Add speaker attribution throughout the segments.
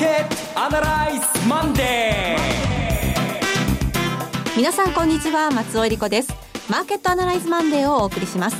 Speaker 1: ケットアナライズマンデ
Speaker 2: ー。皆さんこんにちは松尾英里子です。マーケットアナライズマンデーをお送りします。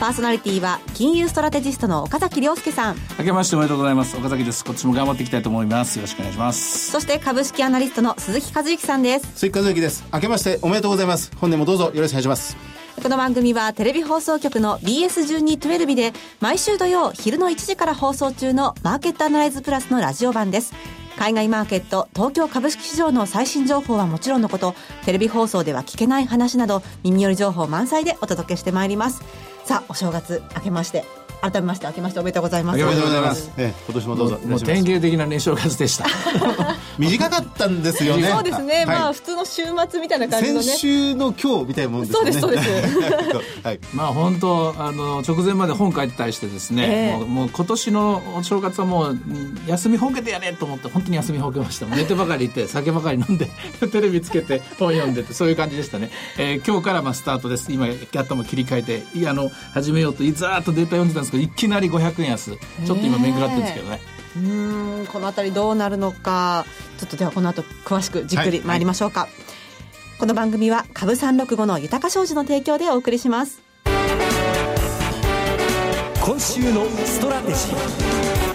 Speaker 2: パーソナリティは金融ストラテジストの岡崎良介さん。
Speaker 3: 明けましておめでとうございます。岡崎です。今年も頑張っていきたいと思います。よろしくお願いします。
Speaker 2: そして株式アナリストの鈴木一之さんです。
Speaker 4: 鈴木一之です。明けましておめでとうございます。本年もどうぞよろしくお願いします
Speaker 2: この番組はテレビ放送局の BS1212 で毎週土曜昼の1時から放送中のマーケットアナライズプラスのラジオ版です。海外マーケット、東京株式市場の最新情報はもちろんのこと、テレビ放送では聞けない話など耳寄り情報満載でお届けしてまいります。さあ、お正月明けまして改めまして明けましておめでとうございます。
Speaker 4: おめでとうございます、ええ、今年もどうぞ
Speaker 3: もう典型的な年正月でした。
Speaker 4: 短かったんですよね。
Speaker 2: そうですね、はい、まあ普通の週末みたいな感じのね。
Speaker 4: 先週の今日みたいなもんですね。
Speaker 2: そうですそうです。
Speaker 3: はい、まあ本当あの直前まで本書いてたりしてですね、えー、もうもう今年のお正月はもう休みほうけてやれと思って本当に休みほうけました。寝てばかりいて酒ばかり飲んで テレビつけて本読んでてそういう感じでしたね、えー、今日からまあスタートです。今頭切り替えてあの始めようとざーっとデータ読んでたんですけどいきなり500円安。ちょっと今面食らってるんですけどね。
Speaker 2: うんこの辺りどうなるのか。ちょっとではこの後詳しくじっくり参りましょうか、はいはい、この番組は株三六五の豊か商事の提供でお送りします。
Speaker 1: 今週のストラテジー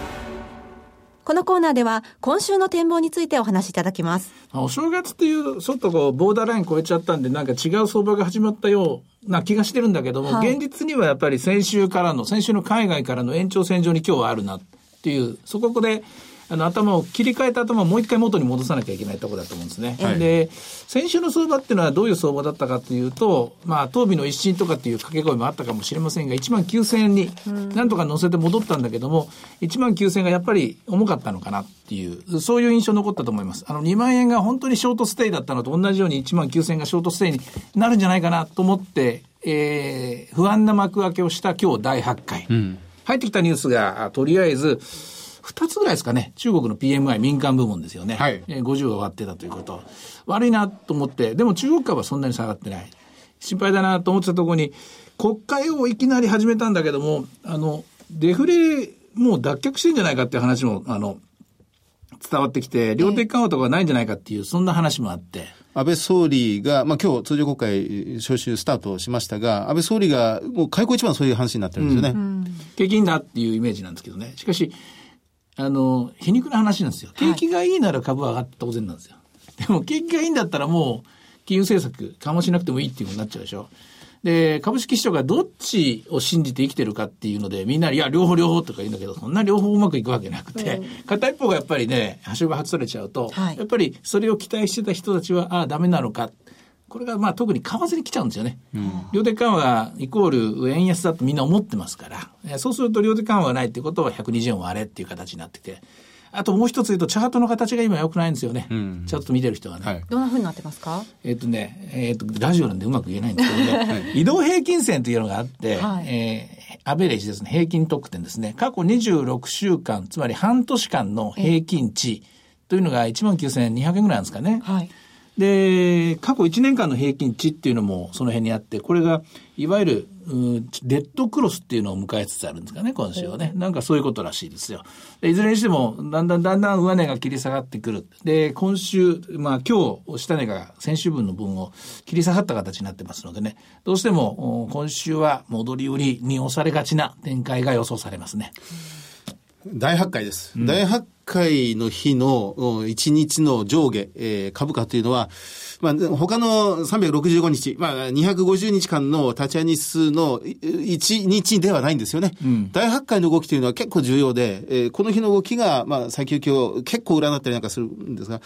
Speaker 2: このコーナーでは今週の展望についてお話しいただきます。
Speaker 3: お正月っていうちょっとこうボーダーライン超えちゃったんでなんか違う相場が始まったような気がしてるんだけども、はい、現実にはやっぱり先週からの、先週の海外からの延長線上に今日はあるなっていう、そこであの頭を切り替えた頭をもう一回元に戻さなきゃいけないところだと思うんですね。はい、で、先週の相場っていうのはどういう相場だったかというと、まあ、東美の一新とかっていう掛け声もあったかもしれませんが、1万9000円になんとか乗せて戻ったんだけども、1万9000円がやっぱり重かったのかなっていう、そういう印象残ったと思います。あの、2万円が本当にショートステイだったのと同じように1万9000円がショートステイになるんじゃないかなと思って、えー、不安な幕開けをした今日第8回。うん、入ってきたニュースが、とりあえず、二つぐらいですかね、中国の PMI 民間部門ですよね。はい。50が終わってたということ。悪いなと思って、でも中国株はそんなに下がってない。心配だなと思ってたところに、国会をいきなり始めたんだけども、あの、デフレ、もう脱却してんじゃないかっていう話も、あの、伝わってきて、量的緩和とかないんじゃないかっていう、そんな話もあって。
Speaker 4: 安倍総理が、まあ今日通常国会召集スタートしましたが、安倍総理がもう開口一番そういう話になってるんですよね。うん、
Speaker 3: 景気いいんだっていうイメージなんですけどね。しかし、あの、皮肉な話なんですよ。景気がいいなら株は上がって当然なんですよ。でも景気がいいんだったらもう、金融政策緩和しなくてもいいっていうことになっちゃうでしょ。で、株式市場がどっちを信じて生きてるかっていうので、みんな、いや、両方両方とか言うんだけど、そんな両方うまくいくわけなくて、片一方がやっぱりね、はしごが外されちゃうと、はい、やっぱりそれを期待してた人たちは、ああ、ダメなのか。これがまあ特に為替に来ちゃうんですよね。うん、量的緩和イコール円安だとみんな思ってますから、そうすると量的緩和がないっていうことは120円割れっていう形になってて、あともう一つ言うと、チャートの形が今良くないんですよね。うん、チャート見てる人はね。はい、
Speaker 2: どんなふうになってますか？
Speaker 3: えっ、とね、えっ、ー、と、ラジオなんでうまく言えないんですけどね、はい、移動平均線というのがあって、はい、えー、アベレージですね、平均特典ですね。過去26週間、つまり半年間の平均値というのが1万9200円ぐらいなんですかね。はいで、過去1年間の平均値っていうのもその辺にあって、これが、いわゆる、デッドクロスっていうのを迎えつつあるんですかね、今週はね。なんかそういうことらしいですよ。いずれにしても、だんだんだんだん上値が切り下がってくる。で、今週、まあ今日、下値が先週分の分を切り下がった形になってますのでね、どうしても今週は戻り売りに押されがちな展開が予想されますね。
Speaker 4: 第8回です。うん、第8回の日の1日の上下、えー、株価というのは、まあ、他の365日、まあ、250日間の立ち会い日数の1日ではないんですよね。うん、第8回の動きというのは結構重要で、えー、この日の動きが、まあ、先行きを結構占ったりなんかするんですが、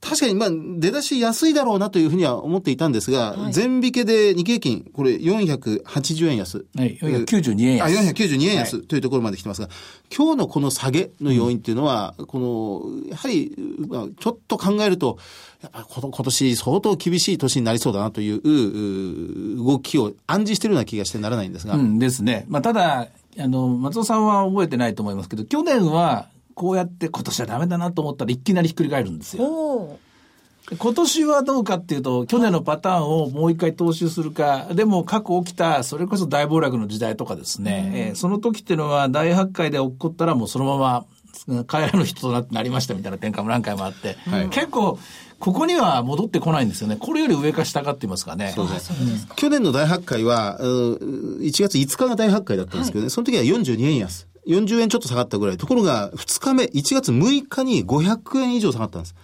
Speaker 4: 確かに、まあ、出だし安いだろうなというふうには思っていたんですが、はい、全引けで日経金、これ480円安。
Speaker 3: はい、492円安。
Speaker 4: あ、492円安というところまで来てますが、はい、今日のこの下げの要因っていうのは、うん、この、やはり、まあ、ちょっと考えると、やっぱ今年相当厳しい年になりそうだなという動きを暗示しているような気がしてならないんですが。う
Speaker 3: んですね。まあ、ただ、あの、松尾さんは覚えてないと思いますけど、去年は、こうやって今年はダメだなと思ったらいきなりひっくり返るんですよ。今年はどうかっていうと、去年のパターンをもう一回踏襲するか、でも過去起きた、それこそ大暴落の時代とかですね、えー、その時っていうのは大発会で起こったらもうそのまま帰らぬ人とななりましたみたいな展開も何回もあって、結構、ここには戻ってこないんですよね。これより上か下かって言いますかね。
Speaker 4: そうですね。去年の大発会は、1月5日が大発会だったんですけどね、その時は42円安。40円ちょっと下がったぐらい。ところが、2日目、1月6日に500円以上下がったんです。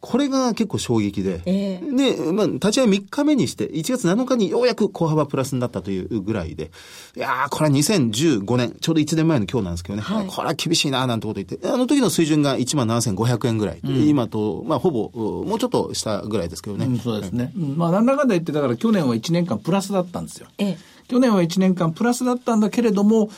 Speaker 4: これが結構衝撃で。
Speaker 2: え
Speaker 4: で、まあ、立ち会い3日目にして、1月7日にようやく小幅プラスになったというぐらいで、いやー、これは2015年、ちょうど1年前の今日なんですけどね、これは厳しいななんてこと言って、あの時の水準が17,500円ぐらい。今と、まあ、ほぼ、もうちょっと下ぐらいですけどね。
Speaker 3: うんそうですね。うんまあ、なんだかんだ言って、だから去年は1年間プラスだったんですよ。
Speaker 2: ええ
Speaker 3: 去年は1年間プラスだったんだけれども、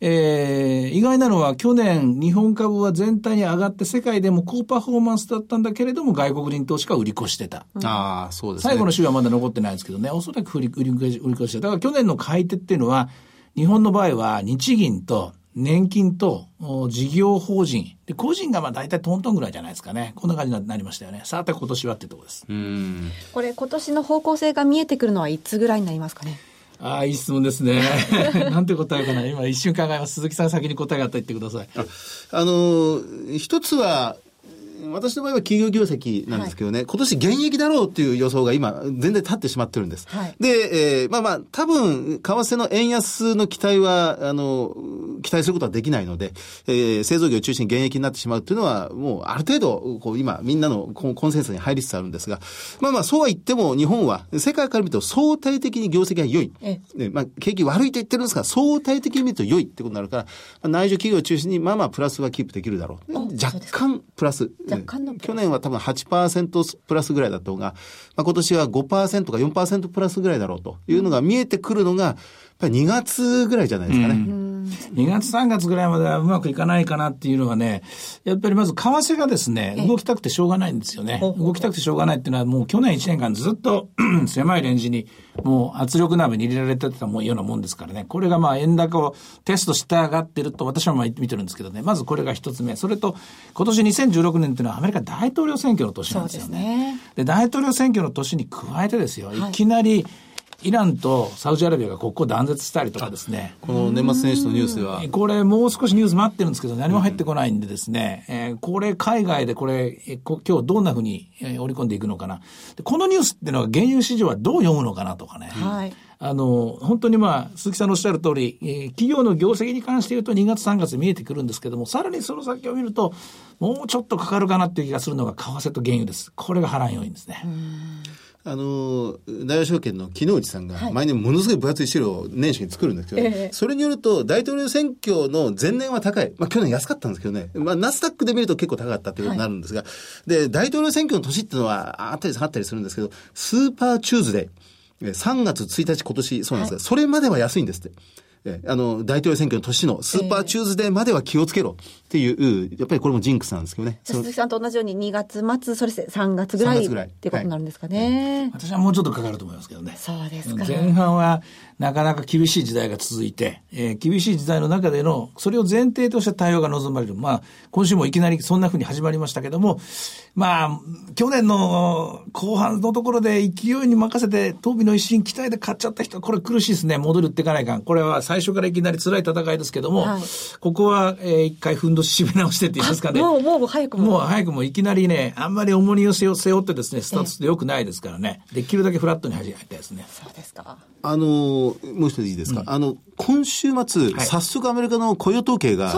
Speaker 3: えー意外なのは去年日本株は全体に上がって世界でも高パフォーマンスだったんだけれども外国人投資家は売り越してた。
Speaker 4: ああ、そうですね。
Speaker 3: 最後の週はまだ残ってないですけどね、おそらく売り売り越し売り越してた。だから去年の買い手っていうのは、日本の場合は日銀と年金とお事業法人。で、個人がまあ大体トントンぐらいじゃないですかね。こんな感じになりましたよね。さて今年はってとこです。
Speaker 4: うん。
Speaker 2: これ今年の方向性が見えてくるのはいつぐらいになりますかね？
Speaker 3: ああ、いい質問ですね。なんて答えかな。今一瞬考えます。鈴木さん先に答えがあったら言ってください。
Speaker 4: あの、一つは、私の場合は企業業績なんですけどね、今年現役だろうっていう予想が今、全然立ってしまってるんです。
Speaker 2: はい
Speaker 4: で、えーまあまあ、多分、為替の円安の期待は、あの、期待することはできないので、えー製造業を中心に現役になってしまうっていうのは、もう、ある程度、こう、今、みんなのコンコンセンサスに入りつつあるんですが、まあまあ、そうは言っても、日本は、世界から見ると相対的に業績が良い。
Speaker 2: え
Speaker 4: ね、まあ、景気悪いと言ってるんですが、相対的に見ると良いってことになるから、まあ、内需企業を中心に、まあまあ、プラスはキープできるだろう。若干プラス。
Speaker 2: 若干のプラス
Speaker 4: 去年は多分8%プラスぐらいだった方が、まあ、今年は5%か4%プラスぐらいだろうというのが見えてくるのが、やっぱり2月ぐらいじゃないですかね。
Speaker 3: 2月3月ぐらいまではうまくいかないかなっていうのはね、やっぱりまず為替がですね、動きたくてしょうがないんですよね。動きたくてしょうがないっていうのはもう去年1年間ずっと狭いレンジにもう圧力鍋に入れられてたもようなもんですからね。これがまあ円高をテストして上がってると私はまあ見てるんですけどね。まずこれが一つ目。それと今年2016年っていうのはアメリカ大統領選挙の年なんですよ
Speaker 2: そうです
Speaker 3: ね。
Speaker 2: ね
Speaker 3: で、大統領選挙の年に加えてですよ、いきなりイランとサウジアラビアが国交断絶したりとかですね。
Speaker 4: この年末年始のニュースでは。
Speaker 3: これもう少しニュース待ってるんですけど、何も入ってこないんでですね、えーこれ海外でこれ、今日どんなふうに、えー織り込んでいくのかな。でこのニュースっていうのは原油市場はどう読むのかなとかね。
Speaker 2: はい
Speaker 3: あの、本当にまあ、鈴木さんのおっしゃる通り、えー企業の業績に関して言うと2月3月見えてくるんですけども、さらにその先を見ると、もうちょっとかかるかなっていう気がするのが為替と原油です。これが波乱要因ですね。
Speaker 4: あの、大和証券の木野内さんが、毎年ものすごい分厚い資料を年始に作るんですけど、
Speaker 2: ええ
Speaker 4: それによると、大統領選挙の前年は高い。まあ、去年安かったんですけどね。まあ、ナスダックで見ると結構高かったっていうことになるんですが、で、大統領選挙の年っていうのは、上がったり下がったりするんですけど、スーパーチューズデー、えー3月1日今年そうなんですが、それまでは安いんですって。えーあの、大統領選挙の年のスーパーチューズデーまでは気をつけろっていう、やっぱりこれもジンクスなんですけどね。
Speaker 2: 鈴木さんと同じように2月末、それして3月ぐらい3
Speaker 4: 月ぐらい
Speaker 2: っていうことになるんですかね。
Speaker 3: 私はもうちょっとかかると思いますけどね。
Speaker 2: そうですか。
Speaker 3: 前半はなかなか厳しい時代が続いて、えー厳しい時代の中での、それを前提とした対応が望まれる。まあ、今週もいきなりそんな風に始まりましたけども、まあ、去年の後半のところで勢いに任せて、東美の一心期待で買っちゃった人は、これ苦しいですね。戻るっていかないかん。これは最初からいきなり辛い戦いですけども、
Speaker 2: はい
Speaker 3: ここは、えー一回ふんどし締め直してって言いますかね。
Speaker 2: もう、もう早くも。
Speaker 3: もう早くもいきなりね、あんまり重荷を背負ってですね、スタートって良くないですからね。できるだけフラットに入りたいですね。
Speaker 2: そうですか。
Speaker 4: あのーもう一ついいですか、あの、今週末、早速アメリカの雇用統計が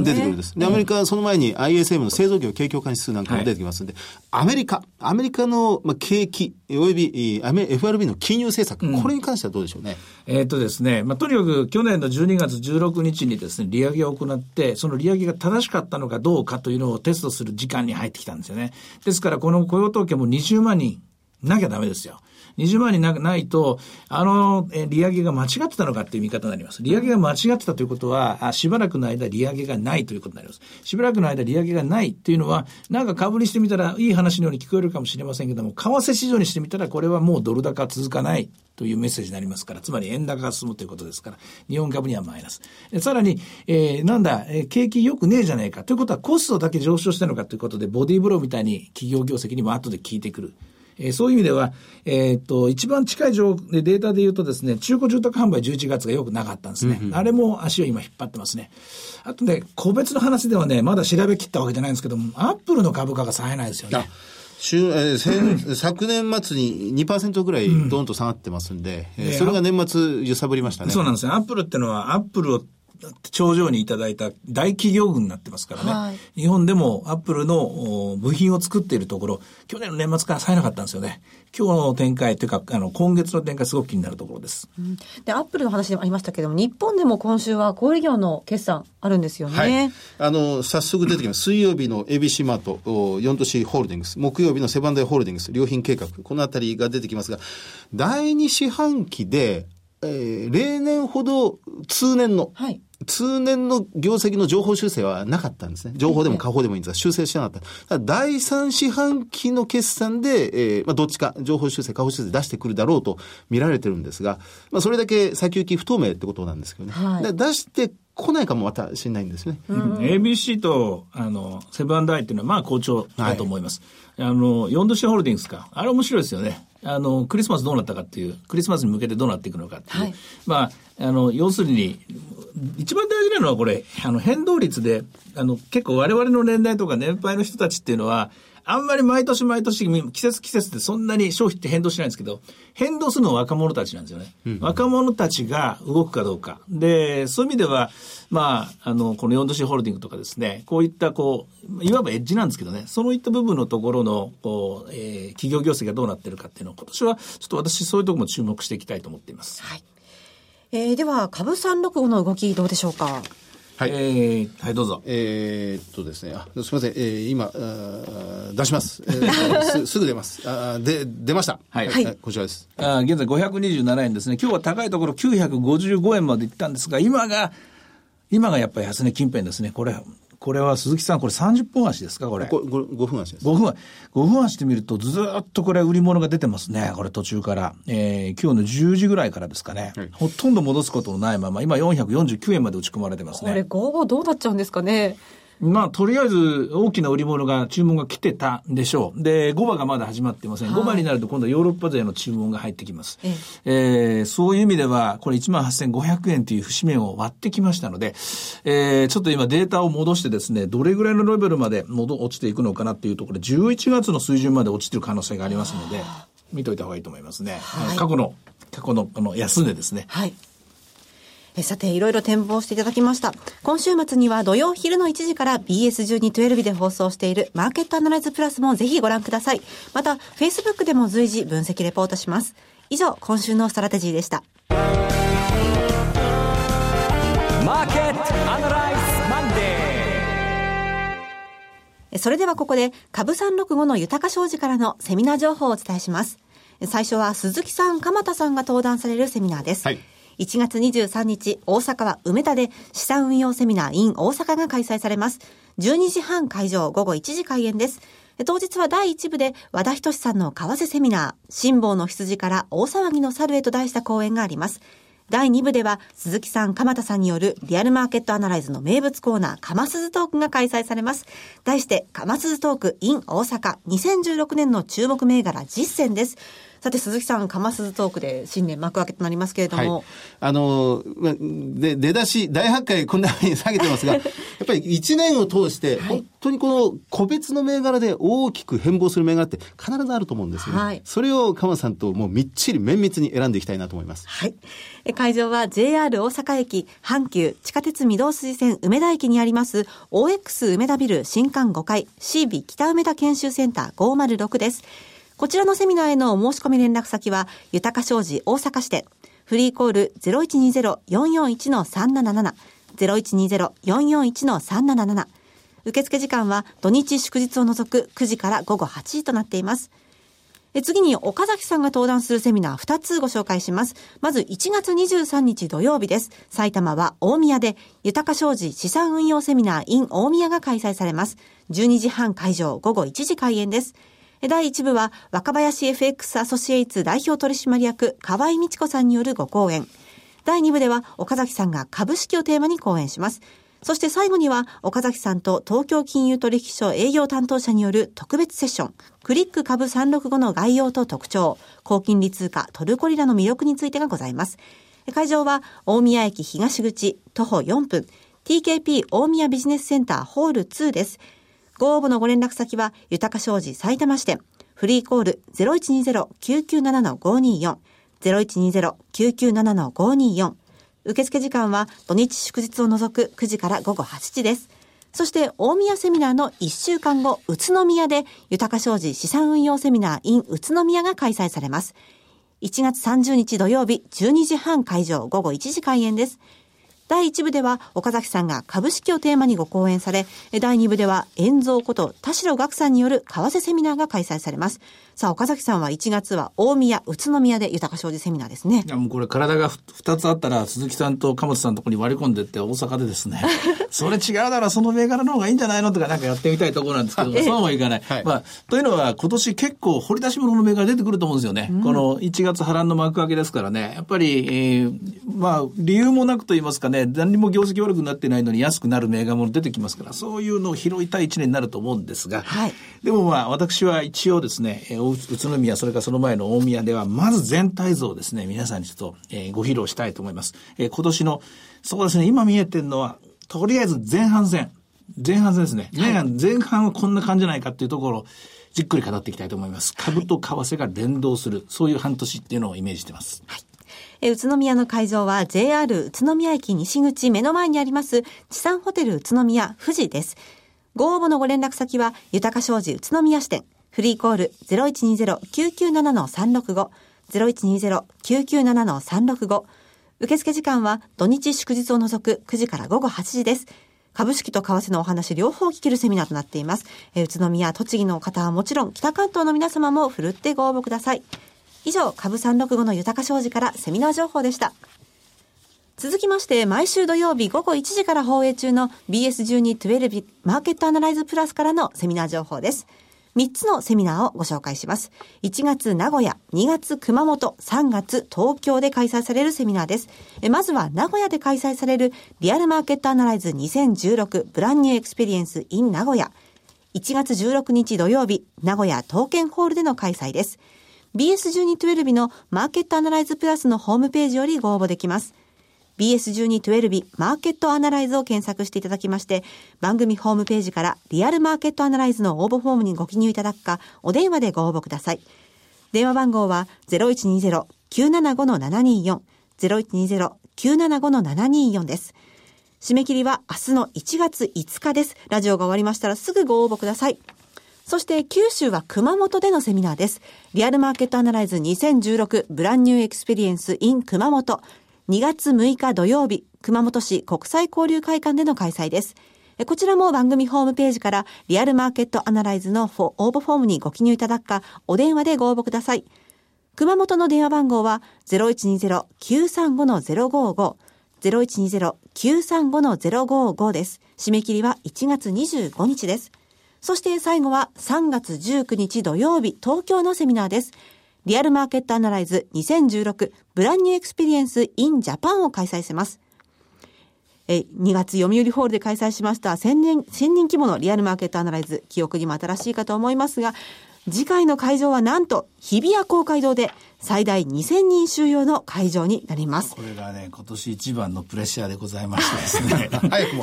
Speaker 4: 出てくるんです。で、アメリカはその前に ISM の製造業景況感指数なんかも出てきますんで、アメリカ、アメリカの、まあ、景気、および FRB の金融政策、これに関してはどうでしょうね？
Speaker 3: えっとですね、まあ、とにかく去年の12月16日にですね、利上げを行って、その利上げが正しかったのかどうかというのをテストする時間に入ってきたんですよね。ですから、この雇用統計も20万人なきゃダメですよ。20万人なないと、あの、え利上げが間違ってたのかっていう見方になります。利上げが間違ってたということは、あしばらくの間利上げがないということになります。しばらくの間利上げがないっていうのは、なんか株にしてみたらいい話のように聞こえるかもしれませんけども、為替市場にしてみたらこれはもうドル高続かないというメッセージになりますから、つまり円高が進むということですから、日本株にはマイナス。さらに、えーなんだ、えー景気良くねえじゃねえか。ということはコストだけ上昇したのかということで、ボディーブローみたいに企業業績にも後で効いてくる。えー、そういう意味では、えー、っと、一番近い情データで言うとですね、中古住宅販売11月がよくなかったんですね。うんうん、あれも足を今引っ張ってますね。あとね、個別の話ではね、まだ調べきったわけじゃないんですけども、アップルの株価が冴えないですよね。
Speaker 4: 週えー、先 昨年末に2%ぐらいどんと下がってますんで、うん、えー、それが年末揺さぶりましたね。
Speaker 3: そうなんですね。アップルってのは、アップルを頂上にいただいた大企業群になってますからね。はい、日本でもアップルの部品を作っているところ、去年の年末からさえなかったんですよね。今日の展開というか、あの、今月の展開すごく気になるところです。
Speaker 2: うん、で、アップルの話でもありましたけども、日本でも今週は小売業の決算あるんですよね。はい、
Speaker 4: あの、早速出てきます。水曜日の ABC マート、4都市ホールディングス、木曜日のセバンダイホールディングス、良品計画、このあたりが出てきますが、第2四半期で、えー、例年ほど通年の、はい、通年の業績の情報修正はなかったんですね。情報でも下方でもいいんですが、修正してなかった。第三四半期の決算で、えー、まあ、どっちか情報修正、下方修正出してくるだろうと見られてるんですが、まあ、それだけ先行き不透明ってことなんですけどね。はい、出して来ないかもまたしないんですね。
Speaker 3: うん、ABC と、あの、セブンアイっていうのは、まあ、好調だと思います。はい、あの、ヨンドシホールディングスか。あれ面白いですよね。あの、クリスマスどうなったかっていう、クリスマスに向けてどうなっていくのかっていう。はい、まあ、あの、要するに、一番大事なのはこれ、あの、変動率で、あの、結構我々の年代とか年配の人たちっていうのは、あんまり毎年毎年、季節季節ってそんなに消費って変動しないんですけど、変動するのは若者たちなんですよね。うん、若者たちが動くかどうか。で、そういう意味では、まあ、あの、この4都市ホールディングとかですね、こういったこう、いわばエッジなんですけどね、そういった部分のところの、こう、えー、企業業績がどうなってるかっていうのを、今年はちょっと私そういうところも注目していきたいと思っています。はい。
Speaker 2: えー、では、株365の動きどうでしょうか？
Speaker 3: はい。えー、はい、どうぞ。
Speaker 4: えー、っとですね、あすみません、えー、今、あ出します。えー、すすぐ出ます。あで、出ました。はい。はい、こちらです。
Speaker 3: あ現在527円ですね。今日は高いところ955円までいったんですが、今が、今がやっぱり安値近辺ですね。これ、これは鈴木さん、これ30分足ですか、これ？こ
Speaker 4: 5, 分足です。
Speaker 3: 5分足。5分足で見ると、ずっとこれ、売り物が出てますね、これ途中から。えー、今日の10時ぐらいからですかね。はい、ほとんど戻すことのないまま、今449円まで打ち込まれてますね。
Speaker 2: これ、午後どうなっちゃうんですかね。
Speaker 3: まあ、とりあえず大きな売り物が、注文が来てたんでしょう。で、5番がまだ始まっていません。5番になると今度はヨーロッパ勢の注文が入ってきます。ええー、そういう意味では、これ18,500円という節目を割ってきましたので、えー、ちょっと今データを戻してですね、どれぐらいのレベルまで戻落ちていくのかなっていうところで、11月の水準まで落ちてる可能性がありますので、見といた方がいいと思いますね。はい、過去の、過去の、この安値ですね。はい。
Speaker 2: えさて、いろいろ展望していただきました。今週末には土曜昼の1時から BS1212 で放送しているマーケットアナライズプラスもぜひご覧ください。また、Facebook でも随時分析レポートします。以上、今週のストラテジーでした。マーケットアナライズマンデーそれではここで、株365の豊か商事からのセミナー情報をお伝えします。最初は鈴木さん、鎌田さんが登壇されるセミナーです。はい1月23日、大阪は梅田で資産運用セミナー in 大阪が開催されます。12時半会場、午後1時開演です。当日は第1部で和田仁さんの為替セミナー、辛抱の羊から大騒ぎの猿へと題した講演があります。第2部では鈴木さん、鎌田さんによるリアルマーケットアナライズの名物コーナー、かますずトークが開催されます。題して、かますずトーク in 大阪2016年の注目銘柄実践です。さて、鈴木さん、かますずトークで新年幕開けとなりますけれども。はい、
Speaker 4: あの、で、出だし、大発会こんなふうに下げてますが、やっぱり1年を通して、本当にこの個別の銘柄で大きく変貌する銘柄って必ずあると思うんですよね。はい、それを鎌さんともうみっちり綿密に選んでいきたいなと思います。
Speaker 2: はい。会場は JR 大阪駅、阪急、地下鉄御堂筋線梅田駅にあります OX 梅田ビル新館5階 CB 北梅田研修センター506です。こちらのセミナーへのお申し込み連絡先は、豊か商事大阪支店、フリーコール0120-441-377、0120-441-377。受付時間は土日祝日を除く9時から午後8時となっています。次に岡崎さんが登壇するセミナー2つご紹介します。まず1月23日土曜日です。埼玉は大宮で豊か商事資産運用セミナー in 大宮が開催されます。12時半会場午後1時開演です。第1部は若林 FX アソシエイツ代表取締役河合美智子さんによるご講演。第2部では岡崎さんが株式をテーマに講演します。そして最後には、岡崎さんと東京金融取引所営業担当者による特別セッション、クリック株365の概要と特徴、高金利通貨トルコリラの魅力についてがございます。会場は、大宮駅東口、徒歩4分、TKP 大宮ビジネスセンターホール2です。ご応募のご連絡先は、豊か商事埼玉支店、フリーコール0120-997-524、0120-997-524、受付時間は土日祝日を除く9時から午後8時です。そして、大宮セミナーの1週間後、宇都宮で、豊か商事資産運用セミナー in 宇都宮が開催されます。1月30日土曜日、12時半会場、午後1時開演です。第1部では岡崎さんが株式をテーマにご講演され、第2部では遠蔵こと田代岳さんによる為替セミナーが開催されます。さあ、岡崎さんは1月は大宮、宇都宮で豊か商事セミナーですね。
Speaker 3: いや、もうこれ体が2つあったら、鈴木さんと鎌田さんのところに割り込んでって大阪でですね、それ違うならその銘柄の方がいいんじゃないのとかなんかやってみたいところなんですけども、そうもいかない。はい、まあ、というのは今年結構掘り出し物の銘柄出てくると思うんですよね。うん、この1月波乱の幕開けですからね、やっぱり、えー、まあ、理由もなくと言いますかね、何も業績悪くなってないのに安くなる銘柄も出てきますから、そういうのを拾いたい1年になると思うんですが、はい、でもまあ、私は一応ですね、宇都宮、それからその前の大宮では、まず全体像をですね、皆さんにちょっと、えー、ご披露したいと思います。えー、今年の、そうですね、今見えてるのは、とりあえず前半戦。前半戦ですね。はい、前半はこんな感じじゃないかっていうところを、じっくり語っていきたいと思います。株と為替が連動する、そういう半年っていうのをイメージしてます。はい
Speaker 2: え宇都宮の会場は JR 宇都宮駅西口目の前にあります地産ホテル宇都宮富士です。ご応募のご連絡先は豊か商事宇都宮支店フリーコール0120-997-365 0120-997-365受付時間は土日祝日を除く9時から午後8時です。株式と為替のお話両方聞けるセミナーとなっています。え宇都宮、栃木の方はもちろん北関東の皆様もふるってご応募ください。以上、株365の豊か商事からセミナー情報でした。続きまして、毎週土曜日午後1時から放映中の BS1212 マーケットアナライズプラスからのセミナー情報です。3つのセミナーをご紹介します。1月名古屋、2月熊本、3月東京で開催されるセミナーです。まずは名古屋で開催されるリアルマーケットアナライズ2016ブランニューエクスペリエンス in 名古屋。1月16日土曜日、名古屋東建ホールでの開催です。BS1212 のマーケットアナライズプラスのホームページよりご応募できます。BS1212 マーケットアナライズを検索していただきまして、番組ホームページからリアルマーケットアナライズの応募フォームにご記入いただくか、お電話でご応募ください。電話番号は0120-975-724、0120-975-724です。締め切りは明日の1月5日です。ラジオが終わりましたらすぐご応募ください。そして九州は熊本でのセミナーです。リアルマーケットアナライズ2016ブランニューエクスペリエンス in 熊本。2月6日土曜日、熊本市国際交流会館での開催です。こちらも番組ホームページからリアルマーケットアナライズの応募フォームにご記入いただくか、お電話でご応募ください。熊本の電話番号は0120-935-055、0120-935-055です。締め切りは1月25日です。そして最後は3月19日土曜日、東京のセミナーです。リアルマーケットアナライズ2016ブランニューエクスペリエンス in Japan を開催します。え、2月読売ホールで開催しました1000年、1000人規模のリアルマーケットアナライズ、記憶にも新しいかと思いますが、次回の会場はなんと日比谷公会堂で最大2000人収容の会場になります。
Speaker 3: これがね、今年一番のプレッシャーでございましてですね。
Speaker 4: 早くも、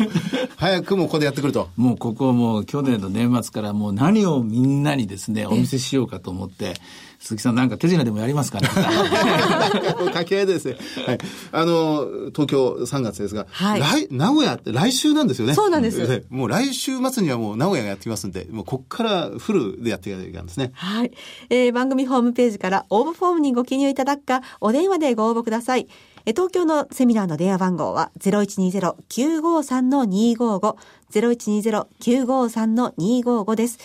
Speaker 4: 早くもここでやってくると。
Speaker 3: もうここも去年の年末からもう何をみんなにですね、お見せしようかと思って、鈴木さんなんか手品でもやりますかね
Speaker 4: 掛け合いですね。はい。あの、東京3月ですが、はい、来、名古屋って来週なんですよね。
Speaker 2: そうなんです。
Speaker 4: もう来週末にはもう名古屋がやってきますんで、もうこっからフルでやっていかないといけないんですね。
Speaker 2: はい。えー、番組ホームページから応募フォームにご記入いただくか、お電話でご応募ください。東京のセミナーの電話番号は0120-953-255、0120-953-255です。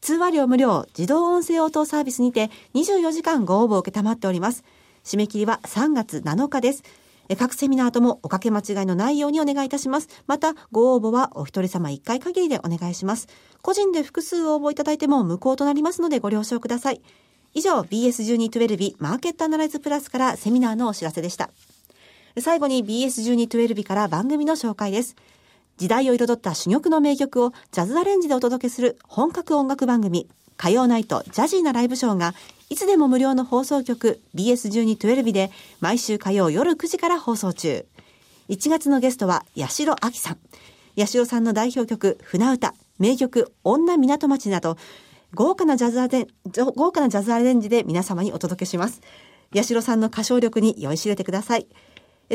Speaker 2: 通話料無料自動音声応答サービスにて24時間ご応募を受けたまっております。締め切りは3月7日です。各セミナーともおかけ間違いのないようにお願いいたします。また、ご応募はお一人様1回限りでお願いします。個人で複数応募いただいても無効となりますのでご了承ください。以上、BS1212 マーケットアナライズプラスからセミナーのお知らせでした。最後に BS1212 から番組の紹介です。時代を彩った珠玉の名曲をジャズアレンジでお届けする本格音楽番組、火曜ナイトジャジーなライブショーが、いつでも無料の放送局 BS1212 で毎週火曜夜9時から放送中。1月のゲストは八代亜紀さん。八代さんの代表曲、船歌、名曲、女港町など、豪華なジャズアレン豪華なジャズアレンジで皆様にお届けします。八代さんの歌唱力に酔いしれてください。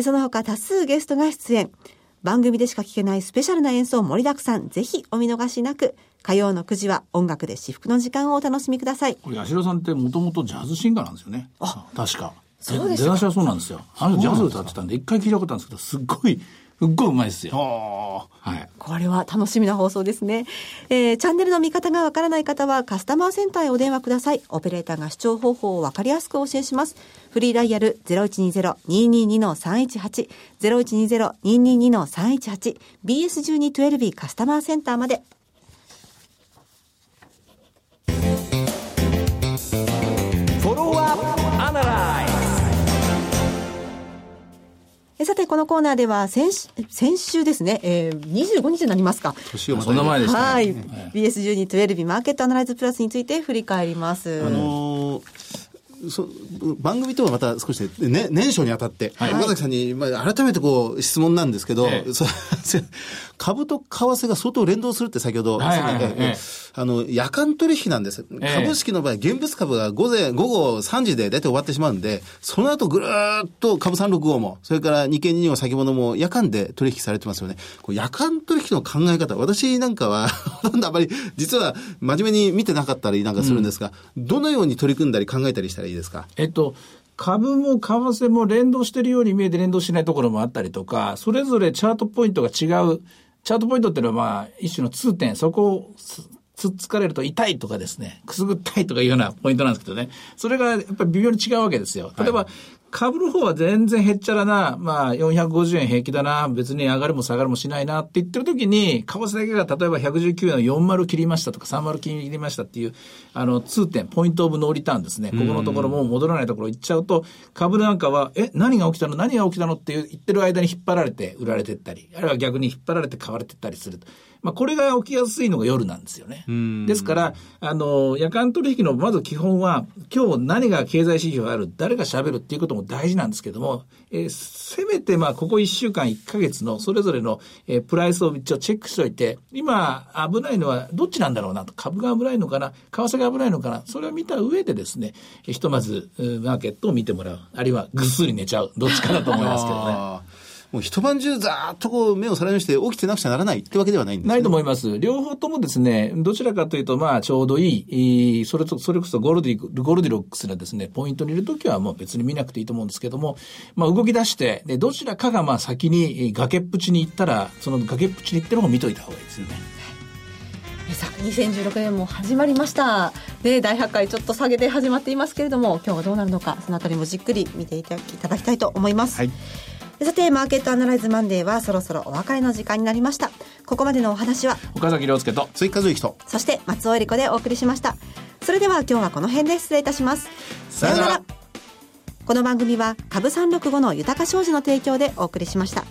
Speaker 2: その他多数ゲストが出演。番組でしか聞けないスペシャルな演奏盛りだくさん。ぜひお見逃しなく。火曜の9時は音楽で至福の時間をお楽しみください。
Speaker 3: これ、八代さんってもともとジャズシンガーなんですよね。あ、確か。
Speaker 2: そうです
Speaker 3: 出だしはそうなんですよ。あのジャズ歌ってたんで、一回聞いたことあるんですけど、すっごい、すっごいうまいですよ。はい。
Speaker 2: これは楽しみな放送ですね。えー、チャンネルの見方がわからない方はカスタマーセンターへお電話ください。オペレーターが視聴方法をわかりやすくお教えします。フリーダイヤル0120-222-318、0120-222-318、BS1212 カスタマーセンターまで。えさて、このコーナーでは先週、先週ですね、えー、25日になりますか。
Speaker 4: 年をまた
Speaker 3: そんな前でしたね。
Speaker 2: はい。
Speaker 3: はい
Speaker 2: BS1212 マーケットアナライズプラスについて振り返ります。
Speaker 4: あのーそ番組とはまた少しね、ね年初にあたって、
Speaker 3: はい。
Speaker 4: 岡崎さんに、まあ、改めてこう質問なんですけど、
Speaker 3: ええ。
Speaker 4: そ 株と為替が相当連動するって先ほど、
Speaker 3: はいはいはい。
Speaker 4: あの夜間取引なんです、
Speaker 3: え
Speaker 4: 株式の場合、現物株が午前午後3時で大体終わってしまうんで、その後ぐるーっと株365も、それから日経225先物も夜間で取引されてますよね。こう夜間取引の考え方、私なんかは、ほとんどあまり実は真面目に見てなかったりなんかするんですが、どのように取り組んだり考えたりしたらいいですか？
Speaker 3: えっと、株も為替も連動してるように見えて連動しないところもあったりとか、それぞれチャートポイントが違う。チャートポイントっていうのはまあ一種の通点、そこをつっつかれると痛いとかですね、くすぐったいとかいうようなポイントなんですけどね。それがやっぱり微妙に違うわけですよ。例えば、株の方は全然へっちゃらな、まあ450円平気だな、別に上がるも下がるもしないなって言ってる時に、為替だけが例えば119円の40切りましたとか30切りましたっていう、あの、通点、ポイントオブノーリターンですね。ここのところもう戻らないところ行っちゃうと、株なんかは、え、何が起きたの？何が起きたの？って言ってる間に引っ張られて売られてったり、あるいは逆に引っ張られて買われてったりする。まあ、これが起きやすいのが夜なんですよね。ですから、あの、夜間取引のまず基本は、今日何が経済指標がある、誰が喋るっていうことも大事なんですけども、えーせめてまあ、ここ1週間、1ヶ月のそれぞれの、えープライスを一応チェックしておいて、今危ないのはどっちなんだろうなと、株が危ないのかな、為替が危ないのかな、それを見た上でですね、ひとまず、マーケットを見てもらう。あるいはぐっすり寝ちゃう。どっちかだと思いますけどね。
Speaker 4: もう一晩中ざーっとこう目を皿にして起きてなくちゃならないってわけではないんですね。
Speaker 3: ないと思います。両方ともですね、どちらかというと、まあ、ちょうどいい、それと、それこそゴールディ、ゴールディロックスなですね、ポイントにいるときはもう別に見なくていいと思うんですけども、まあ、動き出して、で、どちらかがまあ先にえー崖っぷちに行ったら、その崖っぷちに行ってる方を見といた方がいいですよね。
Speaker 2: さあ2016年も始まりましたで第100回ちょっと下げて始まっていますけれども今日はどうなるのかそのあたりもじっくり見ていただきいただきたいと思います、
Speaker 3: はい
Speaker 2: さてマーケットアナライズマンデーはそろそろお別れの時間になりました。ここまでのお話は
Speaker 3: 岡崎亮介と、
Speaker 4: 追加随記と。
Speaker 2: そして松尾恵理子でお送りしました。それでは今日はこの辺で失礼いたします。
Speaker 4: さようなら。
Speaker 2: この番組は株365の豊か商事の提供でお送りしました